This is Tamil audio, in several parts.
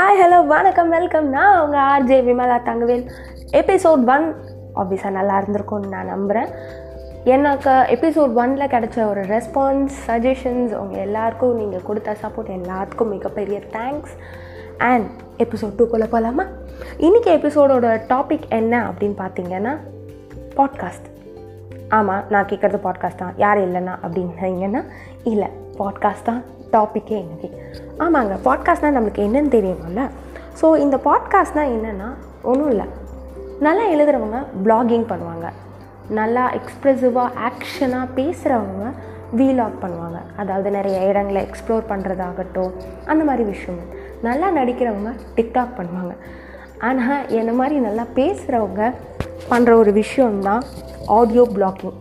ஹாய் ஹலோ வணக்கம் வெல்கம் நான் உங்கள் RJ Vimala Thangavel. Episode one ஆப்வியஸாக நல்லா இருந்திருக்கும்னு நான் நம்புகிறேன் எனக்கு எபிசோட் ஒனில் கிடைச்ச ஒரு ரெஸ்பான்ஸ் சஜஷன்ஸ் உங்கள் எல்லாருக்கும் நீங்கள் கொடுத்த சப்போர்ட் எல்லாத்துக்கும் மிகப்பெரிய தேங்க்ஸ் அண்ட் எபிசோட் டூக்குள்ளே போகலாமா இன்றைக்கி எபிசோடோட டாபிக் என்ன அப்படின்னு பார்த்தீங்கன்னா பாட்காஸ்ட் ஆமாம் நான் கேட்குறது பாட்காஸ்ட் தான். யார் இல்லைன்னா அப்படின்னீங்கன்னா இல்லை பாட்காஸ்ட் தான். டாப்பிக்கே இன்றைக்கி ஆமாங்க பாட்காஸ்ட்னால் நம்மளுக்கு என்னென்னு தெரியும்ல ஸோ இந்த பாட்காஸ்ட்னால் என்னென்னா ஒன்றும் இல்லை. நல்லா எழுதுகிறவங்க ப்ளாகிங் பண்ணுவாங்க. நல்லா எக்ஸ்ப்ரெசிவாக ஆக்ஷனாக பேசுகிறவங்க வீலாக் பண்ணுவாங்க. அதாவது நிறைய இடங்களை எக்ஸ்ப்ளோர் பண்ணுறதாகட்டும் அந்த மாதிரி விஷயம் நல்லா நடிக்கிறவங்க டிக்டாக் பண்ணுவாங்க. ஆனால் என்ன மாதிரி நல்லா பேசுகிறவங்க பண்ணுற ஒரு விஷயம்தான் ஆடியோ பிளாக்கிங்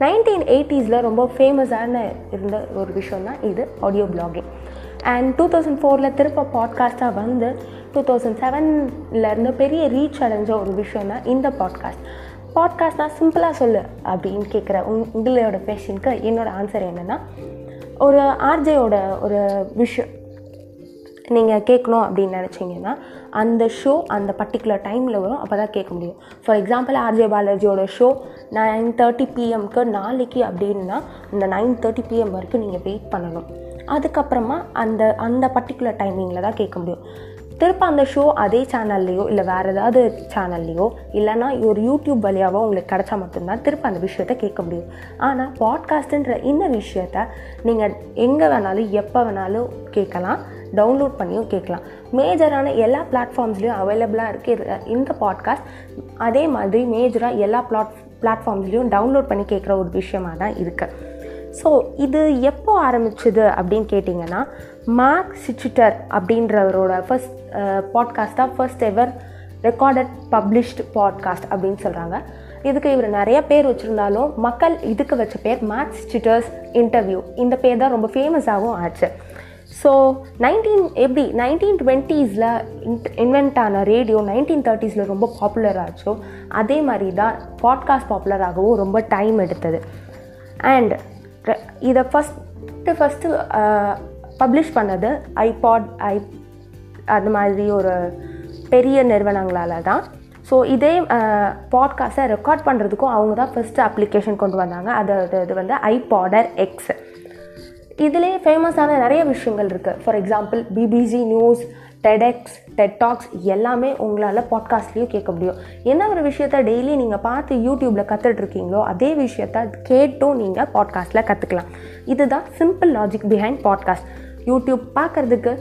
நைன்டீன் எயிட்டிஸில் ரொம்ப ஃபேமஸான இருந்த ஒரு விஷயம் தான் இது audio blogging and two thousand ஃபோரில் திருப்ப பாட்காஸ்ட்டாக வந்து டூ தௌசண்ட் செவன்லேருந்து பெரிய ரீச் அடைஞ்ச ஒரு விஷயம் தான் இந்த பாட்காஸ்ட் பாட்காஸ்ட்னா சிம்பிளாக சொல்லு அப்படின்னு கேட்குற உங் உங்களோட கொஷினுக்கு என்னோடய ஆன்சர் என்னென்னா ஒரு ஆர்ஜேயோட ஒரு விஷயம். நீங்கள் கேட்கணும் அப்படின்னு நினச்சிங்கன்னா அந்த ஷோ அந்த பர்டிகுலர் டைமில் வரும் அப்போ தான் கேட்க முடியும். ஃபார் எக்ஸாம்பிள் ஆர்ஜே பாலாஜியோட ஷோ நைன் தேர்ட்டி பிஎம்க்கு நாளைக்கு அப்படின்னா இந்த நைன் தேர்ட்டி பிஎம் வரைக்கும் நீங்கள் வெயிட் பண்ணணும். அதுக்கப்புறமா அந்த அந்த பர்டிகுலர் டைமிங்கில் தான் கேட்க முடியும். திரும்ப அந்த ஷோ அதே சேனல்லையோ இல்லை வேறு ஏதாவது சேனல்லையோ இல்லைனா ஒரு யூடியூப் வழியாவோ உங்களுக்கு கிடச்சா மட்டும்தான் திரும்ப அந்த விஷயத்த கேட்க முடியும். ஆனால் பாட்காஸ்ட்டுன்ற இந்த விஷயத்த நீங்கள் எங்கே வேணாலும் எப்போ வேணாலும் கேட்கலாம். டவுன்லோட் பண்ணியும் கேட்கலாம். மேஜரான எல்லா பிளாட்ஃபார்ம்ஸ்லேயும் அவைலபிளாக இருக்குது இந்த பாட்காஸ்ட் அதே மாதிரி மேஜராக எல்லா பிளாட் பிளாட்ஃபார்ம்ஸ்லேயும் டவுன்லோட் பண்ணி கேட்குற ஒரு விஷயமாக தான் இருக்குது ஸோ இது எப்போ ஆரம்பிச்சுது அப்படின்னு கேட்டிங்கன்னா மார்க் சிச்சுட்டர் அப்படின்றவரோட first பாட்காஸ்ட்டாக first ever recorded published podcast அப்படின்னு சொல்கிறாங்க இதுக்கு இவர் நிறைய பேர் வச்சுருந்தாலும் மக்கள் இதுக்கு வச்ச பேர் மேக்ஸ் சிட்டர்ஸ் இன்டர்வியூ இந்த பேர் தான் ரொம்ப ஃபேமஸாகவும் ஆச்சு. ஸோ நைன்டீன் எப்படி நைன்டீன் டுவெண்ட்டீஸில் இன்வென்ட் ஆன ரேடியோ நைன்டீன் தேர்ட்டிஸில் ரொம்ப பாப்புலர் ஆச்சோ. அதே மாதிரி தான் பாட்காஸ்ட் பாப்புலர் ஆகவும் ரொம்ப டைம் எடுத்தது. அண்ட் இதை ஃபஸ்ட்டு ஃபஸ்ட்டு பப்ளிஷ் பண்ணது ஐபாட் ஐ அது மாதிரி ஒரு பெரிய நிறுவனங்களால் தான் ஸோ இதே பாட்காஸ்ட்டை ரெக்கார்ட் பண்ணுறதுக்கும் அவங்க தான் ஃபஸ்ட்டு அப்ளிகேஷன் கொண்டு வந்தாங்க. அது இது வந்து ஐபாடர் எக்ஸ் இதிலே ஃபேமஸான நிறைய விஷயங்கள் இருக்குது for example BBC news TEDx TED talks எல்லாமே உங்களால் பாட்காஸ்ட்லேயும் கேட்க முடியும். என்ன ஒரு விஷயத்த டெய்லி நீங்கள் பார்த்து யூடியூப்பில் கற்றுட்ருக்கீங்களோ அதே விஷயத்த கேட்டும் நீங்கள் பாட்காஸ்ட்டில் கற்றுக்கலாம் இதுதான் simple logic behind podcast YouTube பார்க்குறதுக்கு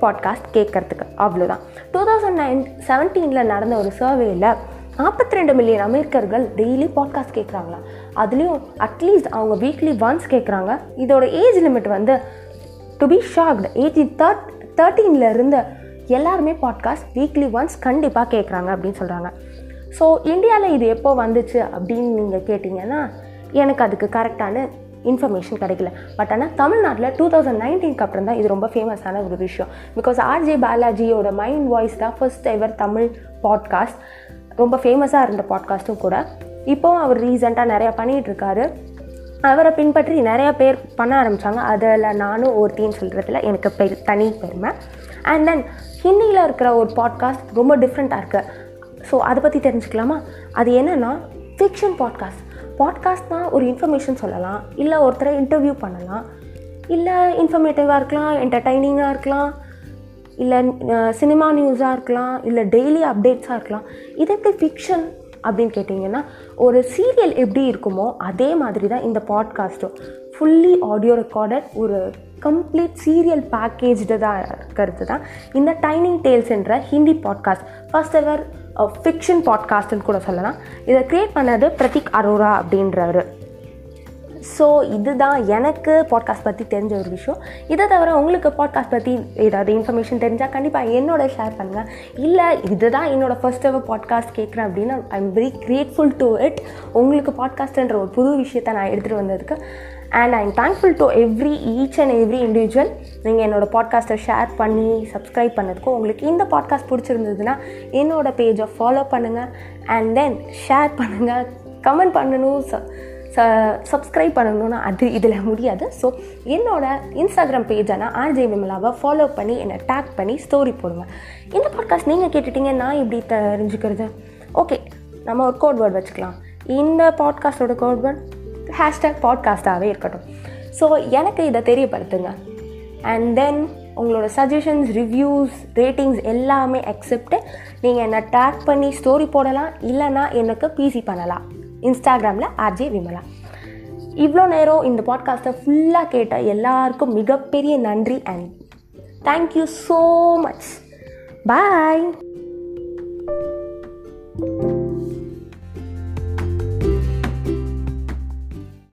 பாட்காஸ்ட் கேட்குறதுக்கு. அவ்வளோதான் டூ தௌசண்ட் நைன் செவன்டீனில் நடந்த ஒரு சர்வேயில் நாற்பத்தி ரெண்டு மில்லியன் அமெரிக்கர்கள் டெய்லி பாட்காஸ்ட் கேட்குறாங்களா அதுலேயும் அட்லீஸ்ட் அவங்க வீக்லி ஒன்ஸ் கேட்குறாங்க இதோட ஏஜ் லிமிட் வந்து to be shocked age third தேர்ட்டீனில் இருந்த எல்லாருமே பாட்காஸ்ட் வீக்லி ஒன்ஸ் கண்டிப்பாக கேட்குறாங்க அப்படின்னு சொல்கிறாங்க ஸோ இந்தியாவில் இது எப்போ வந்துச்சு அப்படின்னு நீங்கள் கேட்டிங்கன்னா எனக்கு அதுக்கு கரெக்டான இன்ஃபர்மேஷன் கிடைக்கல. பட் ஆனால் தமிழ்நாட்டில் டூ தௌசண்ட் நைன்டீனுக்கு அப்புறம் தான் இது ரொம்ப ஃபேமஸான ஒரு விஷயம். பிகாஸ் ஆர்ஜே பாலாஜியோட மைண்ட் வாய்ஸ் தான் ஃபர்ஸ்ட் எவர் தமிழ் பாட்காஸ்ட் ரொம்ப ஃபேமஸாக இருந்த பாட்காஸ்ட்டும் கூட. இப்போவும் அவர் ரீசெண்டாக நிறையா பண்ணிகிட்ருக்காரு அவரை பின்பற்றி நிறையா பேர் பண்ண ஆரம்பித்தாங்க அதில் நானும் ஒருத்தின்னு சொல்கிறதுல எனக்கு பெ தனி பெருமை. அண்ட் தென் ஹிந்தியில் இருக்கிற ஒரு பாட்காஸ்ட் ரொம்ப டிஃப்ரெண்ட்டாக இருக்குது ஸோ அதை பற்றி தெரிஞ்சுக்கலாமா? அது என்னென்னா ஃபிக்ஷன் பாட்காஸ்ட் பாட்காஸ்ட்னால் ஒரு இன்ஃபர்மேஷன் சொல்லலாம். இல்லை ஒருத்தரை இன்டர்வியூ பண்ணலாம். இல்லை இன்ஃபர்மேட்டிவாக இருக்கலாம் என்டர்டைனிங்காக இருக்கலாம். இல்லை சினிமா நியூஸாக இருக்கலாம் இல்லை டெய்லி அப்டேட்ஸாக இருக்கலாம். இது எப்படி ஃபிக்ஷன் அப்படின்னு கேட்டிங்கன்னா ஒரு சீரியல் எப்படி இருக்குமோ அதே மாதிரி தான் இந்த பாட்காஸ்ட்டும் ஃபுல்லி ஆடியோ ரெக்கார்டட் ஒரு கம்ப்ளீட் சீரியல் பேக்கேஜ்டு தான் இருக்கிறது தான் இந்த டைனிங் டேல்ஸ் என்ற Hindi podcast first ever fiction பாட்காஸ்ட்னு கூட சொல்லலாம். இதை க்ரியேட் பண்ணது பிரதீக் அரோரா அப்படின்றவர். ஸோ இதுதான் எனக்கு பாட்காஸ்ட் பற்றி தெரிஞ்ச ஒரு விஷயம். இதை தவிர உங்களுக்கு பாட்காஸ்ட் பற்றி ஏதாவது இன்ஃபர்மேஷன் தெரிஞ்சால் கண்டிப்பாக என்னோட ஷேர் பண்ணுங்கள் இல்லை இதுதான் என்னோடய ஃபர்ஸ்ட் எவர் பாட்காஸ்ட் கேட்குறேன் அப்படின்னா I am very grateful to it உங்களுக்கு பாட்காஸ்ட்ன்ற ஒரு புது விஷயத்தை நான் எடுத்துகிட்டு வந்ததுக்கு and I am thankful to every each and every individual நீங்கள் என்னோடய பாட்காஸ்ட்டை ஷேர் பண்ணி சப்ஸ்கிரைப் பண்ணதுக்கும் உங்களுக்கு இந்த பாட்காஸ்ட் பிடிச்சிருந்ததுன்னா என்னோடய பேஜை ஃபாலோ பண்ணுங்கள் அண்ட் தென் ஷேர் பண்ணுங்கள் கமெண்ட் பண்ணணும். ச சப்ஸ்கிரைப் பண்ணணும்னா அது இதில் முடியாது. ஸோ என்னோடய இன்ஸ்டாகிராம் பேஜான ஆர்ஜே விமலாவை ஃபாலோ பண்ணி என்னை டேக் பண்ணி ஸ்டோரி போடுவேன் இந்த பாட்காஸ்ட் நீங்கள் கேட்டுட்டீங்க நான் இப்படி தெரிஞ்சுக்கிறது? ஓகே நம்ம ஒரு கோட் வேர்ட் வச்சுக்கலாம். இந்த பாட்காஸ்டோட கோட் வேர்ட் ஹேஷ்டேக் பாட்காஸ்ட்டாகவே இருக்கட்டும். ஸோ எனக்கு இதை தெரியப்படுத்துங்க. அண்ட் தென் உங்களோட சஜஷன்ஸ் ரிவ்யூஸ் ரேட்டிங்ஸ் எல்லாமே அக்செப்ட்டு நீங்கள் என்னை டேக் பண்ணி ஸ்டோரி போடலாம். இல்லைனா எனக்கு பிசி பண்ணலாம். இன்ஸ்டாகிராமில் ஆர்ஜே விமலா இவ்வளோ நேரம் இந்த பாட்காஸ்ட்டை ஃபுல்லாக கேட்ட எல்லாருக்கும் மிகப்பெரிய நன்றி and thank you so much bye